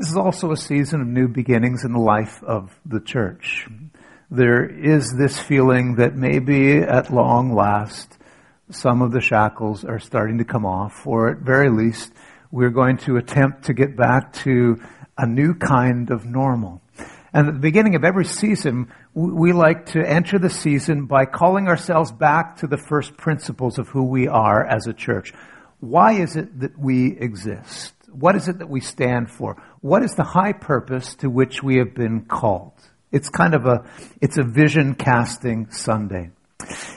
This is also a season of new beginnings in the life of the church. There is this feeling that maybe at long last some of the shackles are starting to come off, or at very least we're going to attempt to get back to a new kind of normal. And at the beginning of every season, we like to enter the season by calling ourselves back to the first principles of who we are as a church. Why is it that we exist? What is it that we stand for? What is the high purpose to which we have been called? It's kind of a, it's a vision casting Sunday.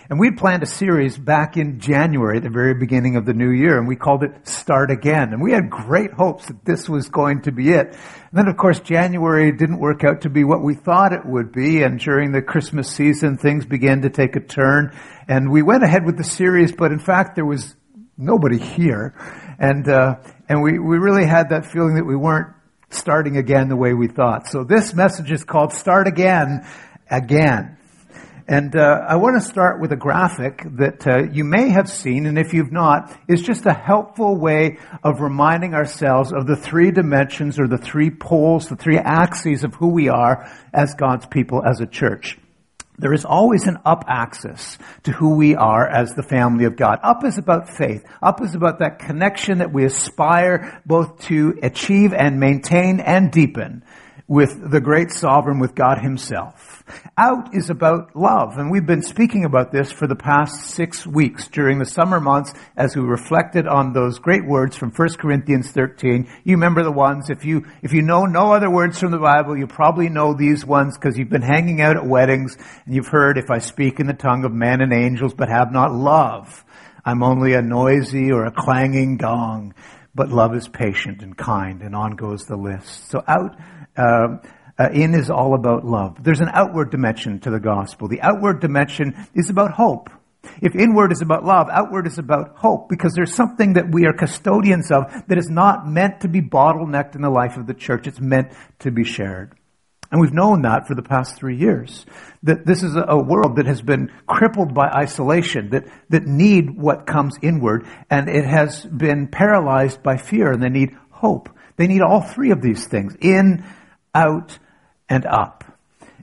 And we planned a series back in January, the very beginning of the new year, and we called it Start Again. And we had great hopes that this was going to be it. And then, of course, January didn't work out to be what we thought it would be, and during the Christmas season, things began to take a turn. And we went ahead with the series, but in fact, there was nobody here. And, uh, and we, we really had that feeling that we weren't starting again the way we thought. So this message is called Start Again, Again. And uh, I want to start with a graphic that uh, you may have seen, and if you've not, is just a helpful way of reminding ourselves of the three dimensions or the three poles, the three axes of who we are as God's people, as a church. There is always an up axis to who we are as the family of God. Up is about faith. Up is about that connection that we aspire both to achieve and maintain and deepen with the great sovereign, with God himself. Out is about love, and we've been speaking about this for the past six weeks during the summer months as we reflected on those great words from 1 Corinthians 13. You remember the ones, if you, if you know no other words from the Bible, you probably know these ones because you've been hanging out at weddings and you've heard, if I speak in the tongue of men and angels but have not love, I'm only a noisy or a clanging gong. But love is patient and kind, and on goes the list. So out, uh, uh, in is all about love. There's an outward dimension to the gospel. The outward dimension is about hope. If inward is about love, outward is about hope because there's something that we are custodians of that is not meant to be bottlenecked in the life of the church. It's meant to be shared. And we've known that for the past three years. That this is a world that has been crippled by isolation, that, that need what comes inward, and it has been paralyzed by fear, and they need hope. They need all three of these things. In, out, and up.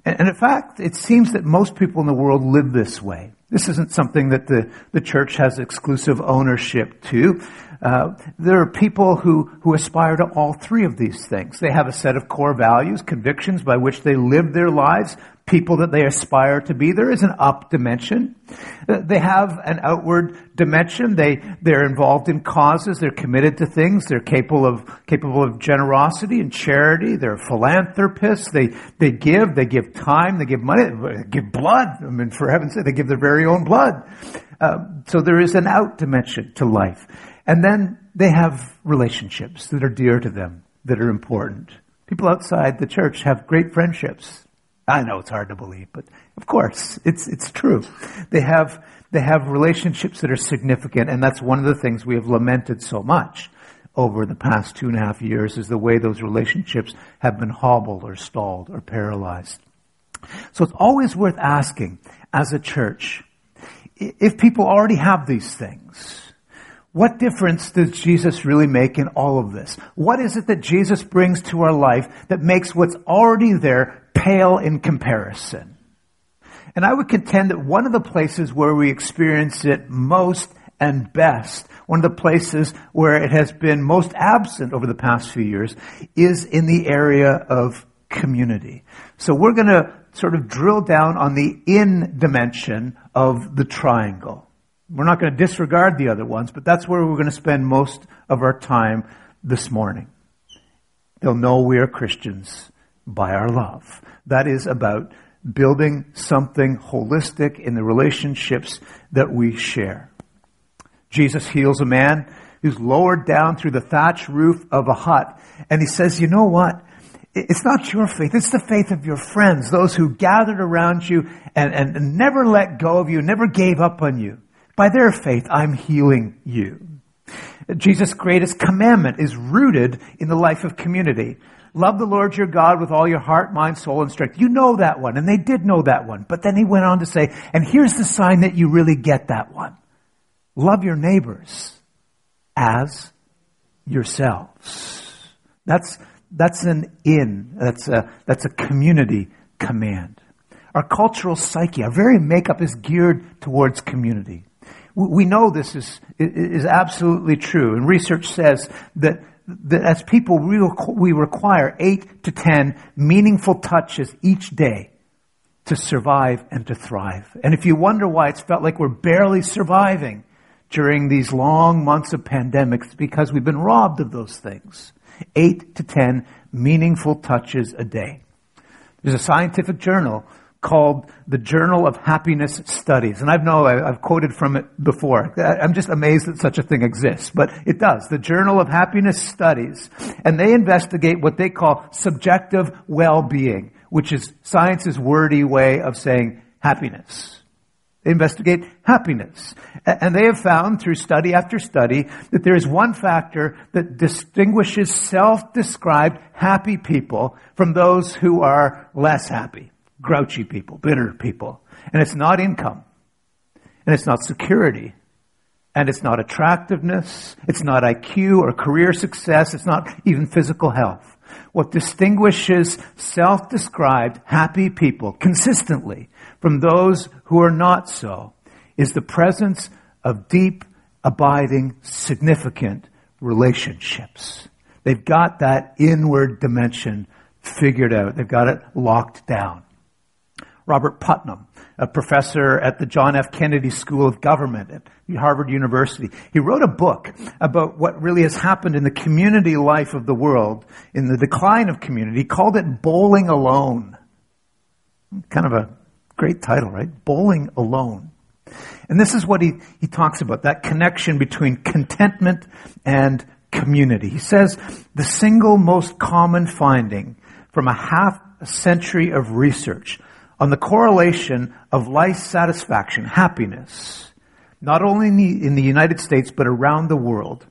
And, in fact, it seems that most people in the world live this way. This isn't something that the, the church has exclusive ownership to. Uh, there are people who, who aspire to all three of these things. They have a set of core values, convictions by which they live their lives, people that they aspire to be. There is an up dimension. Uh, they have an outward dimension. They, they're involved in causes. They're committed to things. They're capable of, capable of generosity and charity. They're philanthropists. They, they give. They give time. They give money. They give blood. I mean, for heaven's sake, they give their very own blood. Uh, so there is an out dimension to life. And then they have relationships that are dear to them, that are important. People outside the church have great friendships I know it's hard to believe, but of course, it's, it's true. They have, they have relationships that are significant, and that's one of the things we have lamented so much over the past two and a half years is the way those relationships have been hobbled or stalled or paralyzed. So it's always worth asking as a church, if people already have these things, what difference does Jesus really make in all of this? What is it that Jesus brings to our life that makes what's already there pale in comparison. And I would contend that one of the places where we experience it most and best, one of the places where it has been most absent over the past few years, is in the area of community. So we're going to sort of drill down on the in dimension of the triangle. We're not going to disregard the other ones, but that's where we're going to spend most of our time this morning. They'll know we are Christians by our love. That is about building something holistic in the relationships that we share. Jesus heals a man who's lowered down through the thatch roof of a hut, and he says, you know what? It's not your faith, it's the faith of your friends, those who gathered around you and, and never let go of you, never gave up on you. By their faith, I'm healing you. Jesus' greatest commandment is rooted in the life of community. Love the Lord your God with all your heart, mind, soul, and strength. You know that one, and they did know that one. But then he went on to say, and here's the sign that you really get that one. Love your neighbors as yourselves. That's, that's an in. That's a, that's a community command. Our cultural psyche, our very makeup is geared towards community. We know this is, is absolutely true. And research says that, that as people, we require eight to ten meaningful touches each day to survive and to thrive. And if you wonder why it's felt like we're barely surviving during these long months of pandemics, because we've been robbed of those things. Eight to ten meaningful touches a day. There's a scientific journal called the Journal of Happiness Studies. And I know I've quoted from it before. I'm just amazed that such a thing exists, but it does. The Journal of Happiness Studies. And they investigate what they call subjective well-being, which is science's wordy way of saying happiness. They investigate happiness. And they have found through study after study that there is one factor that distinguishes self-described happy people from those who are less happy, grouchy people, bitter people. And it's not income. And it's not security. And it's not attractiveness. It's not IQ or career success. It's not even physical health. What distinguishes self-described happy people consistently from those who are not so is the presence of deep, abiding, significant relationships. They've got that inward dimension figured out. They've got it locked down. Robert Putnam, a professor at the John F. Kennedy School of Government at Harvard University, he wrote a book about what really has happened in the community life of the world, in the decline of community. He called it Bowling Alone. Kind of a Great title, right? Bowling Alone. And this is what he, he talks about, that connection between contentment and community. He says the single most common finding from a half a century of research on the correlation of life satisfaction, happiness, not only in the, in the United States but around the world,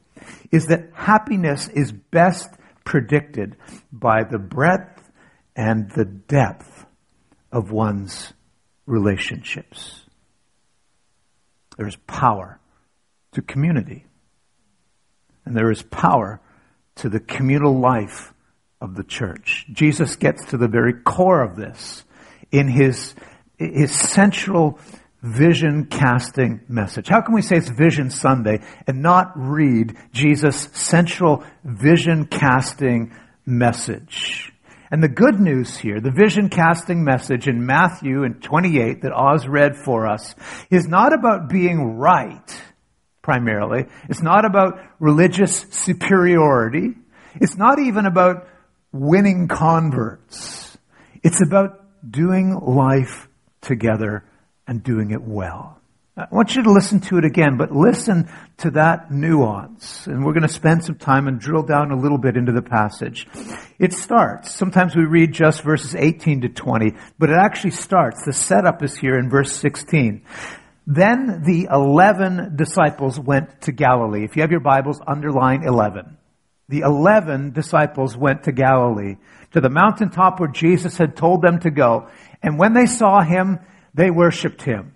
is that happiness is best predicted by the breadth and the depth of one's relationships. There's power to community. And there is power to the communal life of the church. Jesus gets to the very core of this in his, his central vision casting message. How can we say it's Vision Sunday and not read Jesus' central vision casting message? And the good news here, the vision casting message in Matthew in 28 that Oz read for us, is not about being right, primarily. It's not about religious superiority. It's not even about winning converts. It's about doing life together and doing it well. I want you to listen to it again, but listen to that nuance. And we're going to spend some time and drill down a little bit into the passage. It starts, sometimes we read just verses 18 to 20, but it actually starts. The setup is here in verse 16. Then the 11 disciples went to Galilee. If you have your Bibles, underline 11. The 11 disciples went to Galilee, to the mountaintop where Jesus had told them to go. And when they saw him, they worshiped him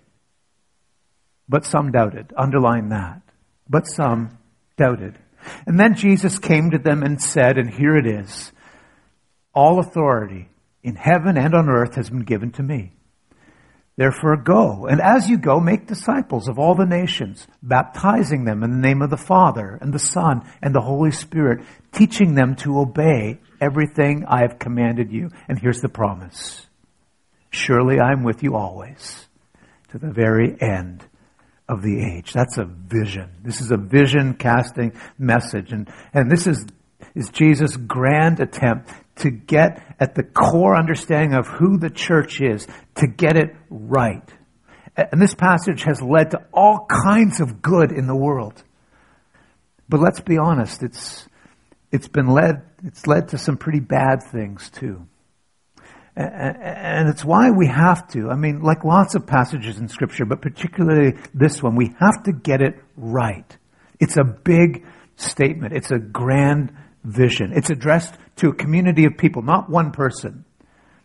but some doubted. Underline that. But some doubted. And then Jesus came to them and said, and here it is, all authority in heaven and on earth has been given to me. Therefore go, and as you go, make disciples of all the nations, baptizing them in the name of the Father and the Son and the Holy Spirit, teaching them to obey everything I have commanded you. And here's the promise. Surely I'm with you always to the very end of the age. That's a vision. This is a vision casting message. And, and this is, is Jesus' grand attempt to get at the core understanding of who the church is, to get it right. And this passage has led to all kinds of good in the world. But let's be honest, it's, it's been led, it's led to some pretty bad things too. And it's why we have to, I mean, like lots of passages in scripture, but particularly this one, we have to get it right. It's a big statement. It's a grand vision. It's addressed to a community of people, not one person.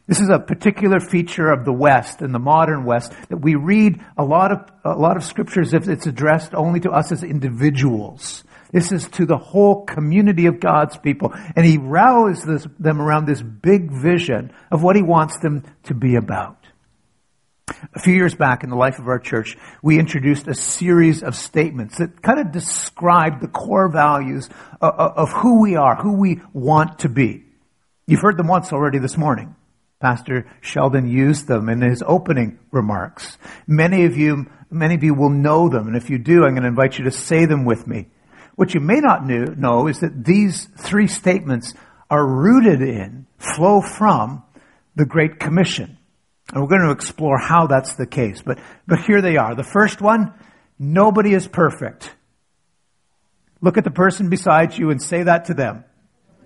This is a particular feature of the West and the modern West that we read a lot of, a lot of scriptures if it's addressed only to us as individuals. This is to the whole community of God's people. And he rallies this, them around this big vision of what he wants them to be about. A few years back in the life of our church, we introduced a series of statements that kind of describe the core values of, of who we are, who we want to be. You've heard them once already this morning. Pastor Sheldon used them in his opening remarks. Many of you, many of you will know them, and if you do, I'm going to invite you to say them with me. What you may not know is that these three statements are rooted in, flow from, the Great Commission. And we're going to explore how that's the case. But, but here they are. The first one, nobody is perfect. Look at the person beside you and say that to them.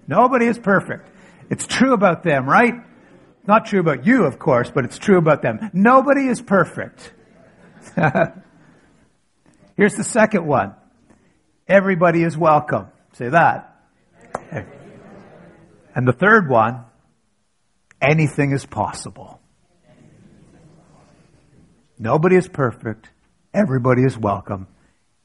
Nobody is perfect. It's true about them, right? Not true about you, of course, but it's true about them. Nobody is perfect. Here's the second one. Everybody is welcome. Say that. And the third one, anything is possible. Nobody is perfect. Everybody is welcome.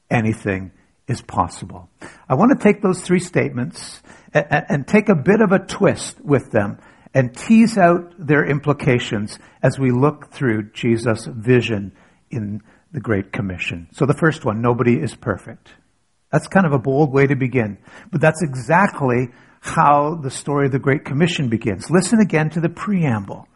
Anything is possible. I want to take those three statements and, and, take a bit of a twist with them and tease out their implications as we look through Jesus' vision in the Great Commission. So the first one, nobody is perfect. That's kind of a bold way to begin. But that's exactly how the story of the Great Commission begins. Listen again to the preamble.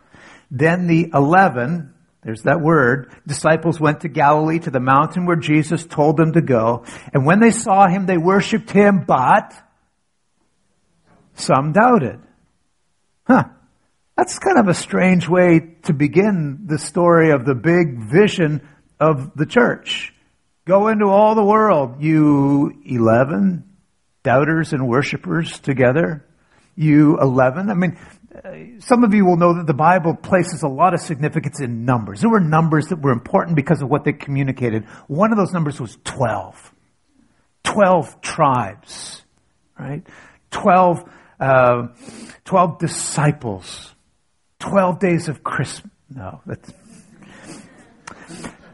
Then the eleven, there's that word, disciples went to Galilee to the mountain where Jesus told them to go. And when they saw him, they worshiped him, but some doubted. Huh. That's kind of a strange way to begin the story of the big vision of the church. Go into all the world, you 11 doubters and worshipers together. You 11. I mean, uh, some of you will know that the Bible places a lot of significance in numbers. There were numbers that were important because of what they communicated. One of those numbers was 12. 12 tribes, right? 12, uh, 12 disciples. 12 days of Christmas. No, that's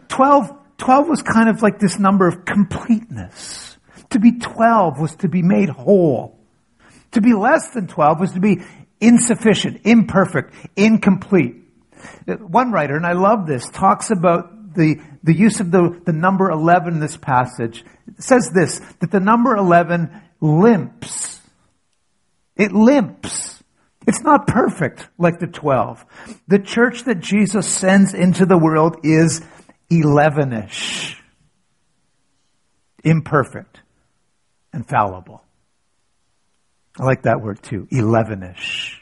12 12 was kind of like this number of completeness. To be 12 was to be made whole. To be less than 12 was to be insufficient, imperfect, incomplete. One writer, and I love this, talks about the, the use of the, the number 11 in this passage. It says this, that the number 11 limps. It limps. It's not perfect like the 12. The church that Jesus sends into the world is 11ish. Imperfect and fallible. I like that word too. 11ish.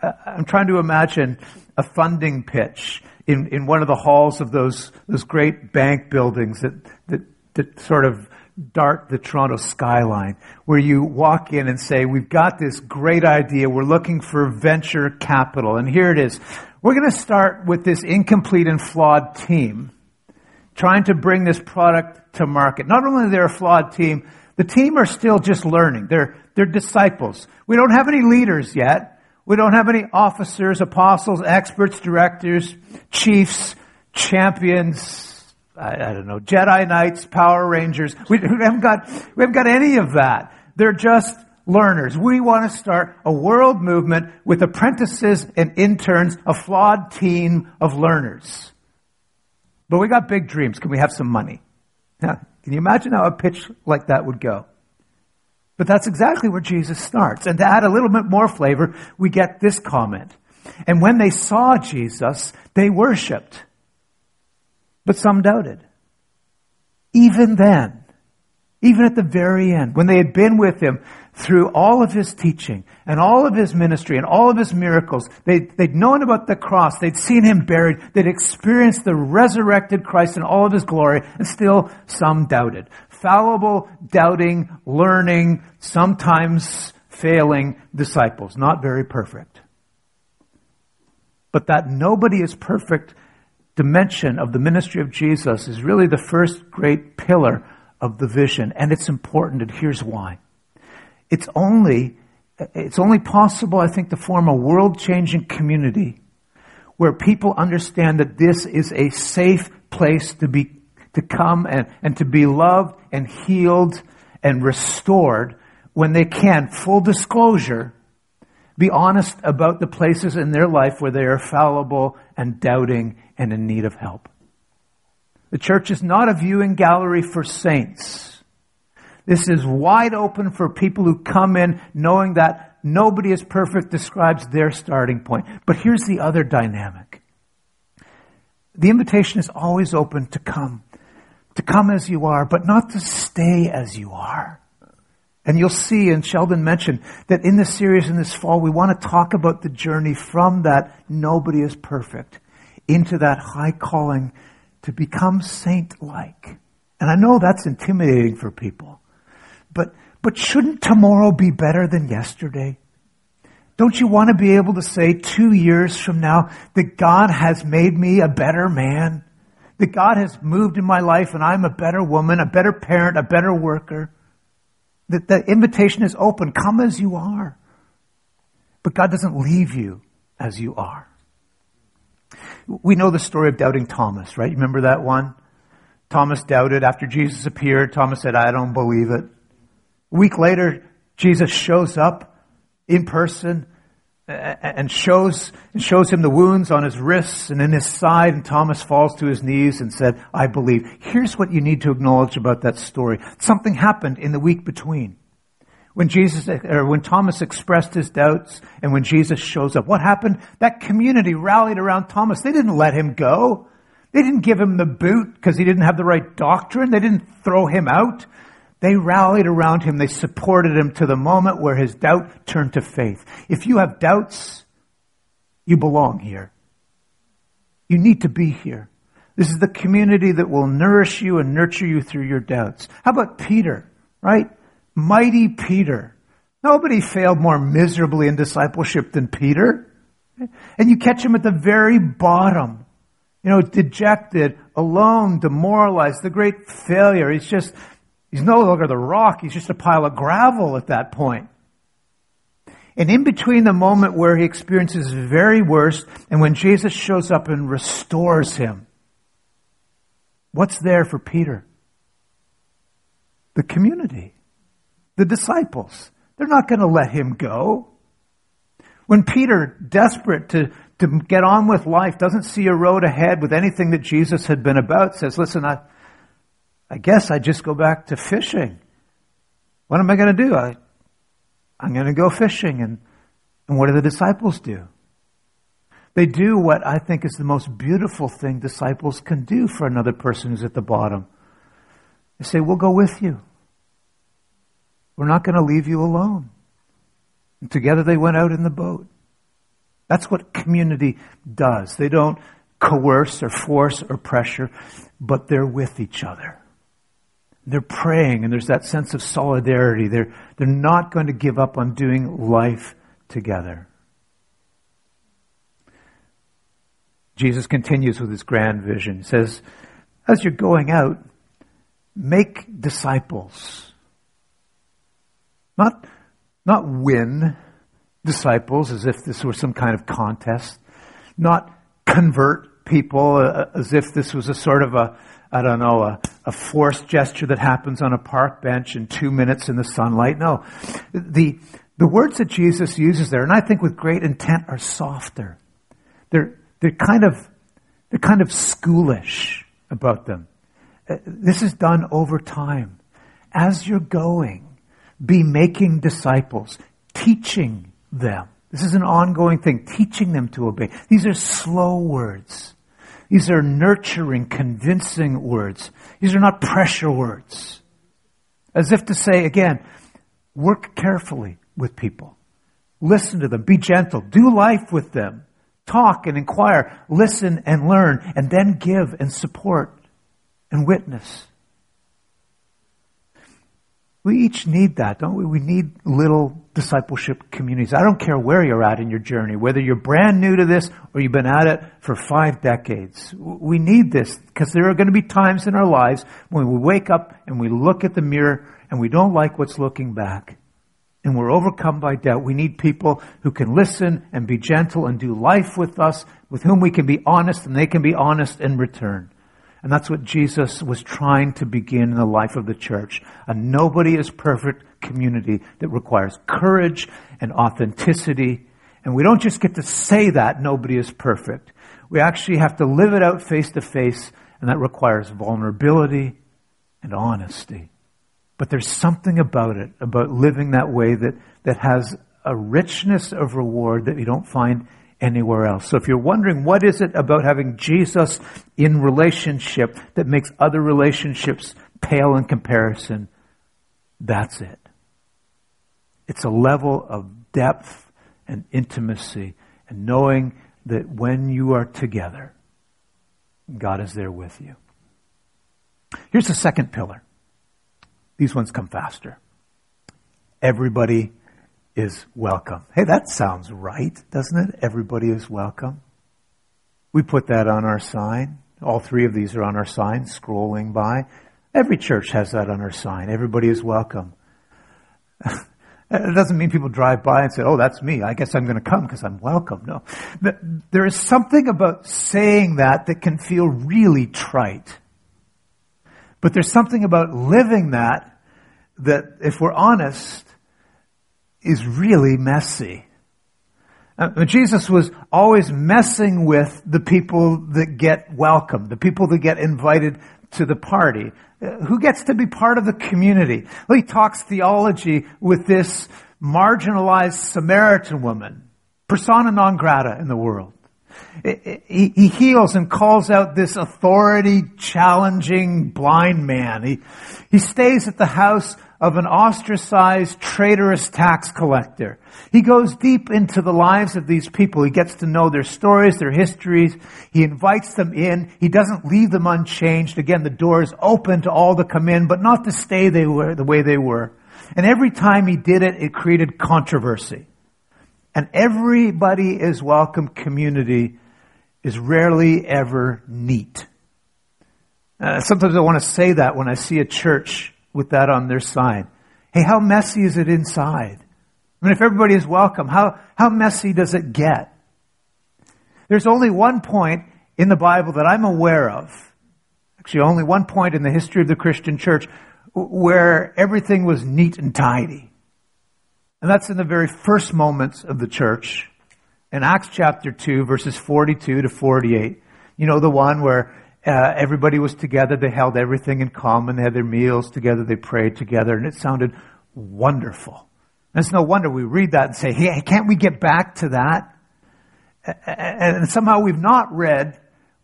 Uh, I'm trying to imagine a funding pitch in, in one of the halls of those, those great bank buildings that, that, that sort of dart the Toronto skyline, where you walk in and say, we've got this great idea. We're looking for venture capital. And here it is. We're going to start with this incomplete and flawed team trying to bring this product to market. Not only are they a flawed team, the team are still just learning. They're, they're disciples. We don't have any leaders yet. We don't have any officers, apostles, experts, directors, chiefs, champions, I, I don't know, Jedi Knights, Power Rangers. We, we, haven't got, we haven't got any of that. They're just learners. We want to start a world movement with apprentices and interns, a flawed team of learners. But we got big dreams. Can we have some money? Now, can you imagine how a pitch like that would go? But that's exactly where Jesus starts. And to add a little bit more flavor, we get this comment. And when they saw Jesus, they worshiped. But some doubted. Even then, even at the very end, when they had been with him through all of his teaching and all of his ministry and all of his miracles, they, they'd known about the cross, they'd seen him buried, they'd experienced the resurrected Christ in all of his glory, and still some doubted. Fallible, doubting, learning, sometimes failing disciples, not very perfect. But that nobody is perfect dimension of the ministry of Jesus is really the first great pillar of the vision, and it's important, and here's why. It's only, it's only possible, I think, to form a world-changing community where people understand that this is a safe place to be, to come and, and to be loved and healed and restored when they can, full disclosure, be honest about the places in their life where they are fallible and doubting and in need of help. The church is not a viewing gallery for saints. This is wide open for people who come in knowing that nobody is perfect describes their starting point. But here's the other dynamic. The invitation is always open to come, to come as you are, but not to stay as you are. And you'll see, and Sheldon mentioned, that in this series in this fall, we want to talk about the journey from that nobody is perfect into that high calling to become saint-like. And I know that's intimidating for people. But, but shouldn't tomorrow be better than yesterday? Don't you want to be able to say two years from now that God has made me a better man? That God has moved in my life and I'm a better woman, a better parent, a better worker? That the invitation is open. Come as you are. But God doesn't leave you as you are. We know the story of doubting Thomas, right? You remember that one? Thomas doubted after Jesus appeared. Thomas said, I don't believe it. A week later, Jesus shows up in person and shows, shows him the wounds on his wrists and in his side, and Thomas falls to his knees and said, I believe. Here's what you need to acknowledge about that story. Something happened in the week between. When Jesus, or when Thomas expressed his doubts and when Jesus shows up, what happened? That community rallied around Thomas. They didn't let him go. They didn't give him the boot because he didn't have the right doctrine. They didn't throw him out. They rallied around him. They supported him to the moment where his doubt turned to faith. If you have doubts, you belong here. You need to be here. This is the community that will nourish you and nurture you through your doubts. How about Peter, right? Mighty Peter. Nobody failed more miserably in discipleship than Peter. And you catch him at the very bottom. You know, dejected, alone, demoralized, the great failure. He's just, he's no longer the rock. He's just a pile of gravel at that point. And in between the moment where he experiences his very worst and when Jesus shows up and restores him, what's there for Peter? The community the disciples. They're not going to let him go. When Peter, desperate to, to get on with life, doesn't see a road ahead with anything that Jesus had been about, says, listen, I, I guess I just go back to fishing. What am I going to do? I, I'm going to go fishing. And, and what do the disciples do? They do what I think is the most beautiful thing disciples can do for another person who's at the bottom. They say, We'll go with you. We're not going to leave you alone. And together they went out in the boat. That's what community does. They don't coerce or force or pressure, but they're with each other. They're praying and there's that sense of solidarity. They're, they're not going to give up on doing life together. Jesus continues with his grand vision. He says, as you're going out, make disciples not, not win disciples as if this were some kind of contest. Not convert people uh, as if this was a sort of a, I don't know, a, a forced gesture that happens on a park bench in two minutes in the sunlight. No. The, the words that Jesus uses there, and I think with great intent, are softer. They're, they're kind of, they're kind of schoolish about them. Uh, this is done over time. As you're going, be making disciples, teaching them. This is an ongoing thing, teaching them to obey. These are slow words. These are nurturing, convincing words. These are not pressure words. As if to say, again, work carefully with people. Listen to them. Be gentle. Do life with them. Talk and inquire. Listen and learn. And then give and support and witness. We each need that, don't we? We need little discipleship communities. I don't care where you're at in your journey, whether you're brand new to this or you've been at it for five decades. We need this because there are going to be times in our lives when we wake up and we look at the mirror and we don't like what's looking back. And we're overcome by doubt. We need people who can listen and be gentle and do life with us, with whom we can be honest and they can be honest in return. And that's what Jesus was trying to begin in the life of the church. A nobody is perfect community that requires courage and authenticity. And we don't just get to say that nobody is perfect. We actually have to live it out face to face, and that requires vulnerability and honesty. But there's something about it, about living that way that, that has a richness of reward that you don't find anywhere else. So if you're wondering what is it about having Jesus in relationship that makes other relationships pale in comparison, that's it. It's a level of depth and intimacy and knowing that when you are together, God is there with you. Here's the second pillar. These ones come faster. Everybody is welcome. Hey, that sounds right, doesn't it? Everybody is welcome. We put that on our sign. All three of these are on our sign, scrolling by. Every church has that on our sign. Everybody is welcome. It doesn't mean people drive by and say, oh, that's me. I guess I'm going to come because I'm welcome. No. There is something about saying that that can feel really trite. But there's something about living that that, if we're honest, is really messy. Uh, Jesus was always messing with the people that get welcome, the people that get invited to the party. Uh, who gets to be part of the community? Well, he talks theology with this marginalized Samaritan woman, persona non grata in the world. He heals and calls out this authority challenging blind man. He, he stays at the house of an ostracized, traitorous tax collector. He goes deep into the lives of these people. He gets to know their stories, their histories. He invites them in. He doesn't leave them unchanged. Again, the door is open to all to come in, but not to stay they were the way they were. And every time he did it, it created controversy. And everybody is welcome community is rarely ever neat. Uh, sometimes I want to say that when I see a church with that on their sign. Hey, how messy is it inside? I mean, if everybody is welcome, how, how messy does it get? There's only one point in the Bible that I'm aware of, actually only one point in the history of the Christian church where everything was neat and tidy. And that's in the very first moments of the church in Acts chapter 2 verses 42 to 48. You know, the one where uh, everybody was together. They held everything in common. They had their meals together. They prayed together, and it sounded wonderful. And it's no wonder we read that and say, "Hey, can't we get back to that?" And somehow we've not read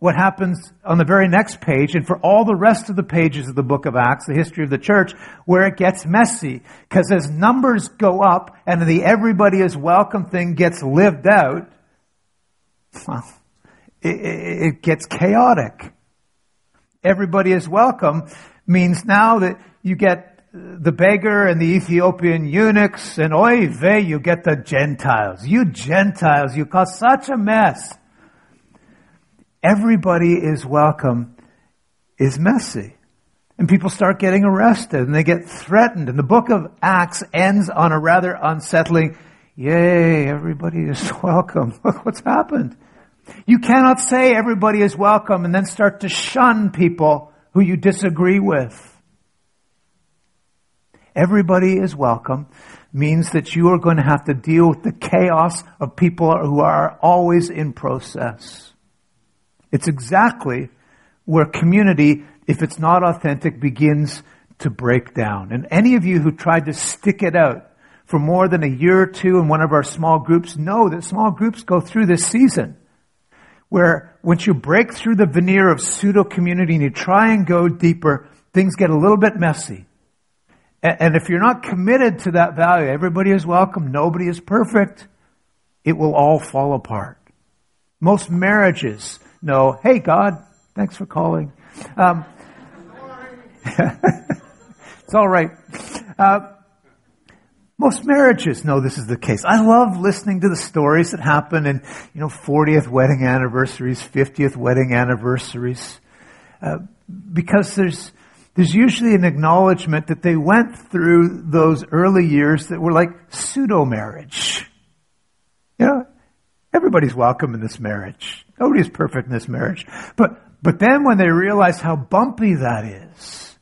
what happens on the very next page and for all the rest of the pages of the book of Acts, the history of the church, where it gets messy. Because as numbers go up and the everybody is welcome thing gets lived out, well, it, it gets chaotic everybody is welcome means now that you get the beggar and the Ethiopian eunuchs and oy vey, you get the Gentiles. You Gentiles, you cause such a mess. Everybody is welcome is messy. And people start getting arrested and they get threatened. And the book of Acts ends on a rather unsettling, yay, everybody is welcome. Look what's happened. You cannot say everybody is welcome and then start to shun people who you disagree with. Everybody is welcome means that you are going to have to deal with the chaos of people who are always in process. It's exactly where community, if it's not authentic, begins to break down. And any of you who tried to stick it out for more than a year or two in one of our small groups know that small groups go through this season where once you break through the veneer of pseudo community and you try and go deeper, things get a little bit messy. And if you're not committed to that value, everybody is welcome, nobody is perfect, it will all fall apart. Most marriages know, hey God, thanks for calling. Um, it's all right. Uh, most marriages know this is the case. I love listening to the stories that happen in, you know, 40th wedding anniversaries, 50th wedding anniversaries, uh, because there's, there's usually an acknowledgement that they went through those early years that were like pseudo marriage. You know, everybody's welcome in this marriage. Nobody's perfect in this marriage. But But then when they realize how bumpy that is,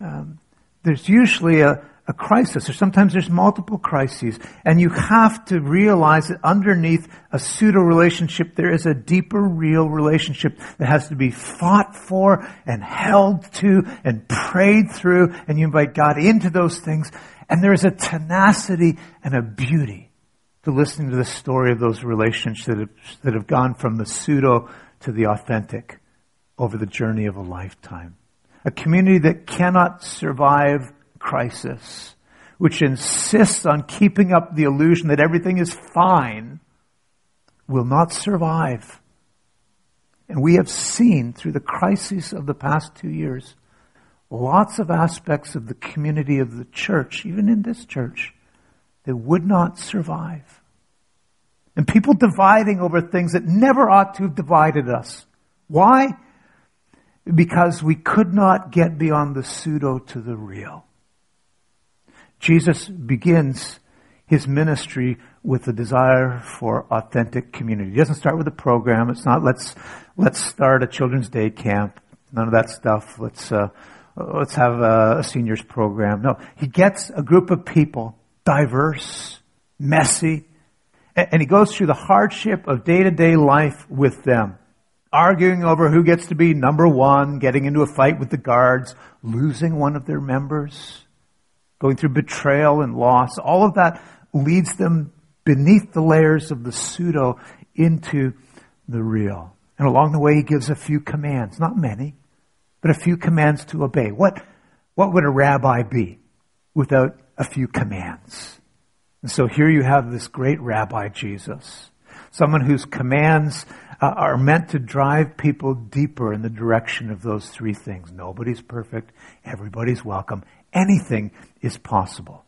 um, there's usually a, a crisis, or sometimes there's multiple crises, and you have to realize that underneath a pseudo relationship, there is a deeper, real relationship that has to be fought for and held to and prayed through, and you invite God into those things, and there is a tenacity and a beauty to listening to the story of those relationships that have, that have gone from the pseudo to the authentic over the journey of a lifetime. A community that cannot survive crisis, which insists on keeping up the illusion that everything is fine, will not survive. And we have seen through the crises of the past two years lots of aspects of the community of the church, even in this church, that would not survive. And people dividing over things that never ought to have divided us. Why? Because we could not get beyond the pseudo to the real. Jesus begins his ministry with a desire for authentic community. He doesn't start with a program. It's not let's let's start a children's day camp. None of that stuff. Let's uh, let's have a, a seniors program. No, he gets a group of people, diverse, messy, and, he goes through the hardship of day to day life with them, arguing over who gets to be number one, getting into a fight with the guards, losing one of their members going through betrayal and loss. All of that leads them beneath the layers of the pseudo into the real. And along the way, he gives a few commands, not many, but a few commands to obey. What, what would a rabbi be without a few commands? And so here you have this great rabbi, Jesus, someone whose commands uh, are meant to drive people deeper in the direction of those three things. Nobody's perfect. Everybody's welcome anything is possible.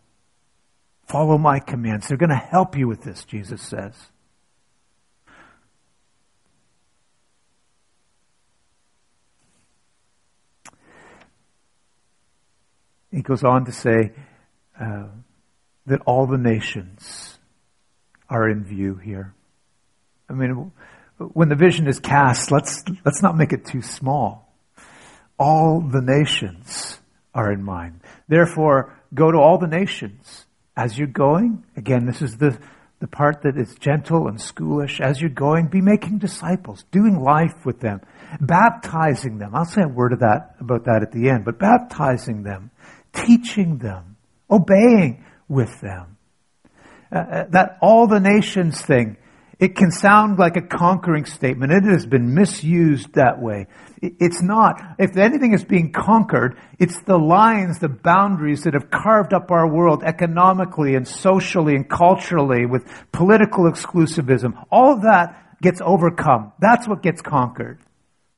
Follow my commands. They're going to help you with this, Jesus says. He goes on to say uh, that all the nations are in view here. I mean, when the vision is cast, let's, let's not make it too small. All the nations are in mind. Therefore, go to all the nations. As you're going, again, this is the, the part that is gentle and schoolish. As you're going, be making disciples, doing life with them, baptizing them. I'll say a word of that, about that at the end, but baptizing them, teaching them, obeying with them. Uh, uh that all the nations thing it can sound like a conquering statement. It has been misused that way. It's not. If anything is being conquered, it's the lines, the boundaries that have carved up our world economically and socially and culturally with political exclusivism. All of that gets overcome. That's what gets conquered.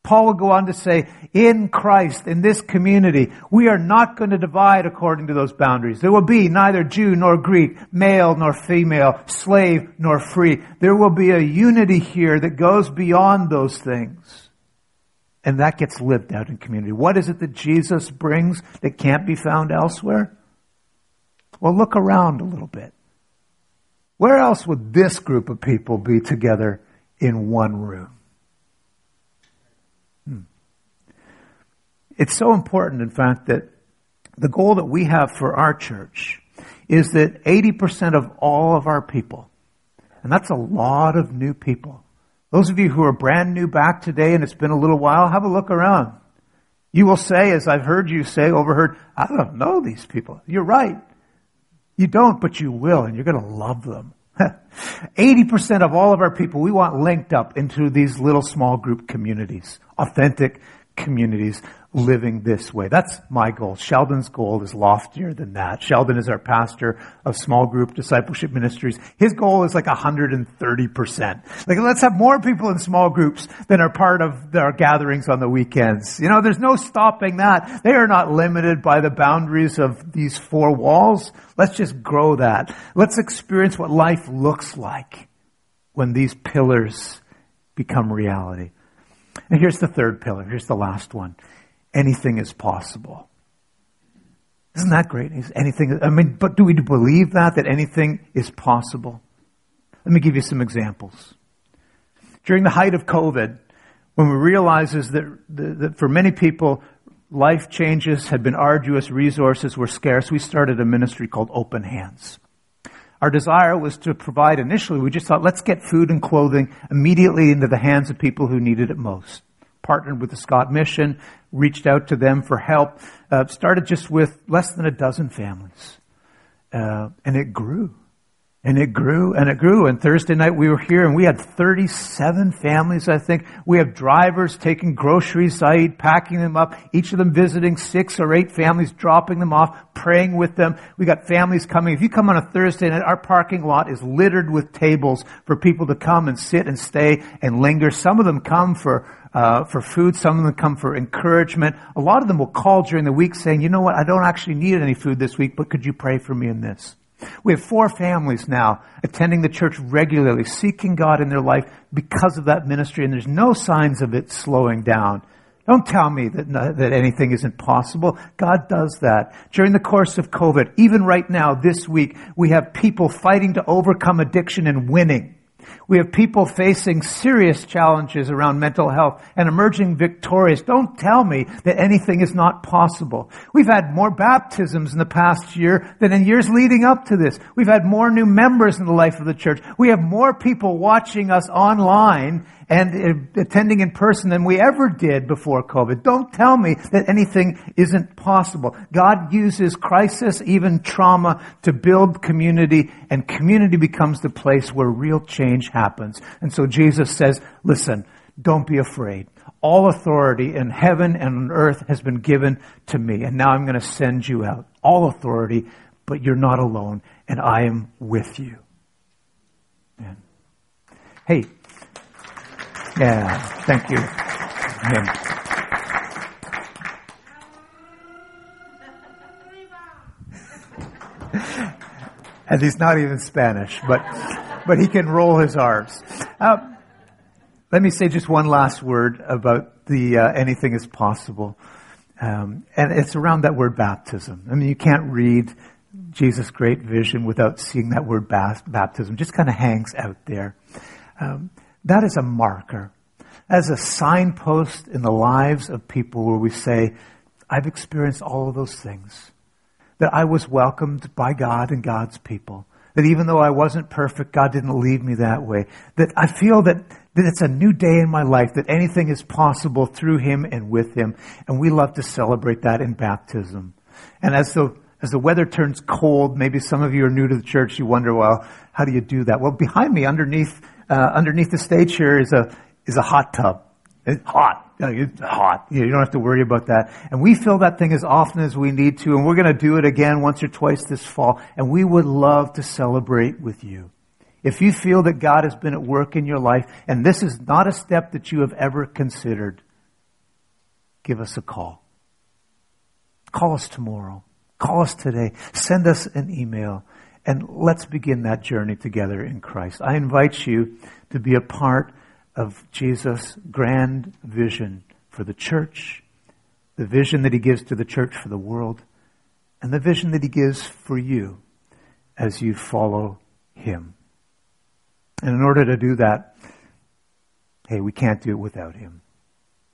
Paul will go on to say, in Christ, in this community, we are not going to divide according to those boundaries. There will be neither Jew nor Greek, male nor female, slave nor free. There will be a unity here that goes beyond those things. And that gets lived out in community. What is it that Jesus brings that can't be found elsewhere? Well, look around a little bit. Where else would this group of people be together in one room? It's so important, in fact, that the goal that we have for our church is that 80% of all of our people, and that's a lot of new people. Those of you who are brand new back today and it's been a little while, have a look around. You will say, as I've heard you say, overheard, I don't know these people. You're right. You don't, but you will, and you're going to love them. 80% of all of our people we want linked up into these little small group communities, authentic communities living this way. That's my goal. Sheldon's goal is loftier than that. Sheldon is our pastor of small group discipleship ministries. His goal is like 130%. Like, let's have more people in small groups than are part of our gatherings on the weekends. You know, there's no stopping that. They are not limited by the boundaries of these four walls. Let's just grow that. Let's experience what life looks like when these pillars become reality. And here's the third pillar. Here's the last one anything is possible. Isn't that great? Anything, I mean, but do we believe that, that anything is possible? Let me give you some examples. During the height of COVID, When we realizes that, that for many people, life changes had been arduous, resources were scarce, we started a ministry called Open Hands. Our desire was to provide initially, we just thought, let's get food and clothing immediately into the hands of people who needed it most. Partnered with the Scott Mission, reached out to them for help, uh, started just with less than a dozen families. Uh, and it grew. And it grew and it grew. And Thursday night we were here and we had 37 families, I think. We have drivers taking groceries, Saeed packing them up, each of them visiting six or eight families, dropping them off, praying with them. We got families coming. If you come on a Thursday night, our parking lot is littered with tables for people to come and sit and stay and linger. Some of them come for uh, for food. Some of them come for encouragement. A lot of them will call during the week saying, you know what, I don't actually need any food this week, but could you pray for me in this? We have four families now attending the church regularly, seeking God in their life because of that ministry, and there's no signs of it slowing down. Don't tell me that, that anything isn't possible. God does that. During the course of COVID, even right now, this week, we have people fighting to overcome addiction and winning. We have people facing serious challenges around mental health and emerging victorious. Don't tell me that anything is not possible. We've had more baptisms in the past year than in years leading up to this. We've had more new members in the life of the church. We have more people watching us online and uh, attending in person than we ever did before COVID. Don't tell me that anything isn't possible. God uses crisis, even trauma, to build community, and community becomes the place where real change happens. And so Jesus says, listen, don't be afraid. All authority in heaven and on earth has been given to me, and now I'm going to send you out. All authority, but you're not alone, and I am with you. Hey, yeah, thank you. and he's not even Spanish, but but he can roll his R's. Uh, let me say just one last word about the uh, anything is possible, um, and it's around that word baptism. I mean, you can't read Jesus' great vision without seeing that word baptism. Just kind of hangs out there. Um, that is a marker, as a signpost in the lives of people where we say, I've experienced all of those things. That I was welcomed by God and God's people. That even though I wasn't perfect, God didn't leave me that way. That I feel that, that it's a new day in my life, that anything is possible through Him and with Him. And we love to celebrate that in baptism. And as the, as the weather turns cold, maybe some of you are new to the church, you wonder, well, how do you do that? Well, behind me, underneath uh, underneath the stage here is a is a hot tub. It's hot. It's hot. You don't have to worry about that. And we fill that thing as often as we need to, and we're going to do it again once or twice this fall. And we would love to celebrate with you. If you feel that God has been at work in your life, and this is not a step that you have ever considered, give us a call. Call us tomorrow. Call us today. Send us an email. And let's begin that journey together in Christ. I invite you to be a part of Jesus' grand vision for the church, the vision that he gives to the church for the world, and the vision that he gives for you as you follow him. And in order to do that, hey, we can't do it without him.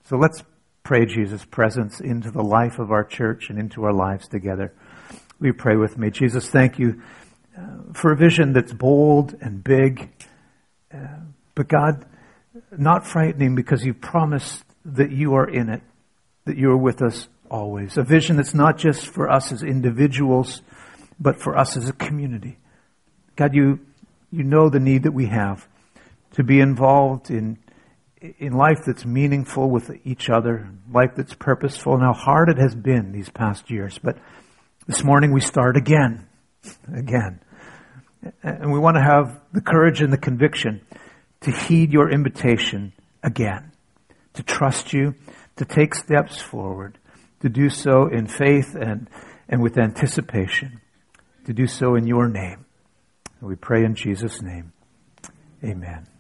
So let's pray Jesus' presence into the life of our church and into our lives together. We pray with me? Jesus, thank you uh, for a vision that's bold and big. Uh, but God, not frightening because you promised that you are in it, that you are with us always. A vision that's not just for us as individuals, but for us as a community. God, you, you know the need that we have to be involved in, in life that's meaningful with each other, life that's purposeful, and how hard it has been these past years. But this morning we start again, again. And we want to have the courage and the conviction to heed your invitation again, to trust you, to take steps forward, to do so in faith and, and with anticipation, to do so in your name. And we pray in Jesus' name. Amen.